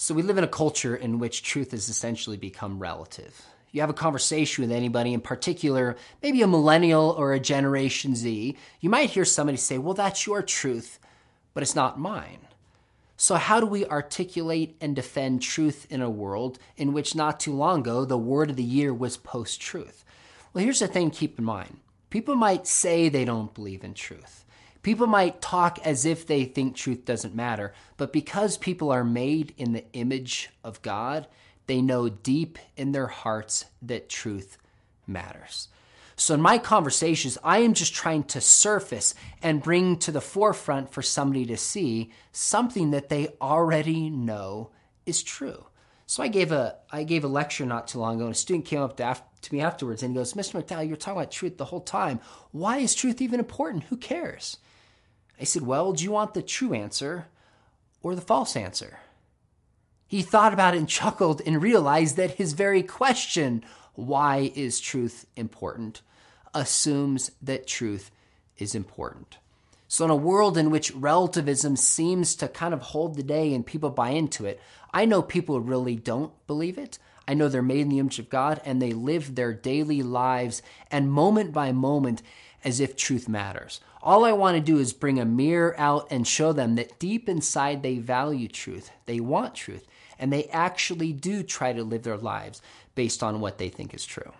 So we live in a culture in which truth has essentially become relative. You have a conversation with anybody, in particular, maybe a millennial or a Generation Z, you might hear somebody say, Well, that's your truth, but it's not mine. So, how do we articulate and defend truth in a world in which not too long ago the word of the year was post truth? Well, here's the thing keep in mind people might say they don't believe in truth. People might talk as if they think truth doesn't matter, but because people are made in the image of God, they know deep in their hearts that truth matters. So, in my conversations, I am just trying to surface and bring to the forefront for somebody to see something that they already know is true. So I gave a I gave a lecture not too long ago, and a student came up to, af- to me afterwards and he goes, "Mr. McDowell, you're talking about truth the whole time. Why is truth even important? Who cares?" I said, Well, do you want the true answer or the false answer? He thought about it and chuckled and realized that his very question, Why is truth important? assumes that truth is important. So, in a world in which relativism seems to kind of hold the day and people buy into it, I know people really don't believe it. I know they're made in the image of God and they live their daily lives and moment by moment as if truth matters. All I want to do is bring a mirror out and show them that deep inside they value truth, they want truth, and they actually do try to live their lives based on what they think is true.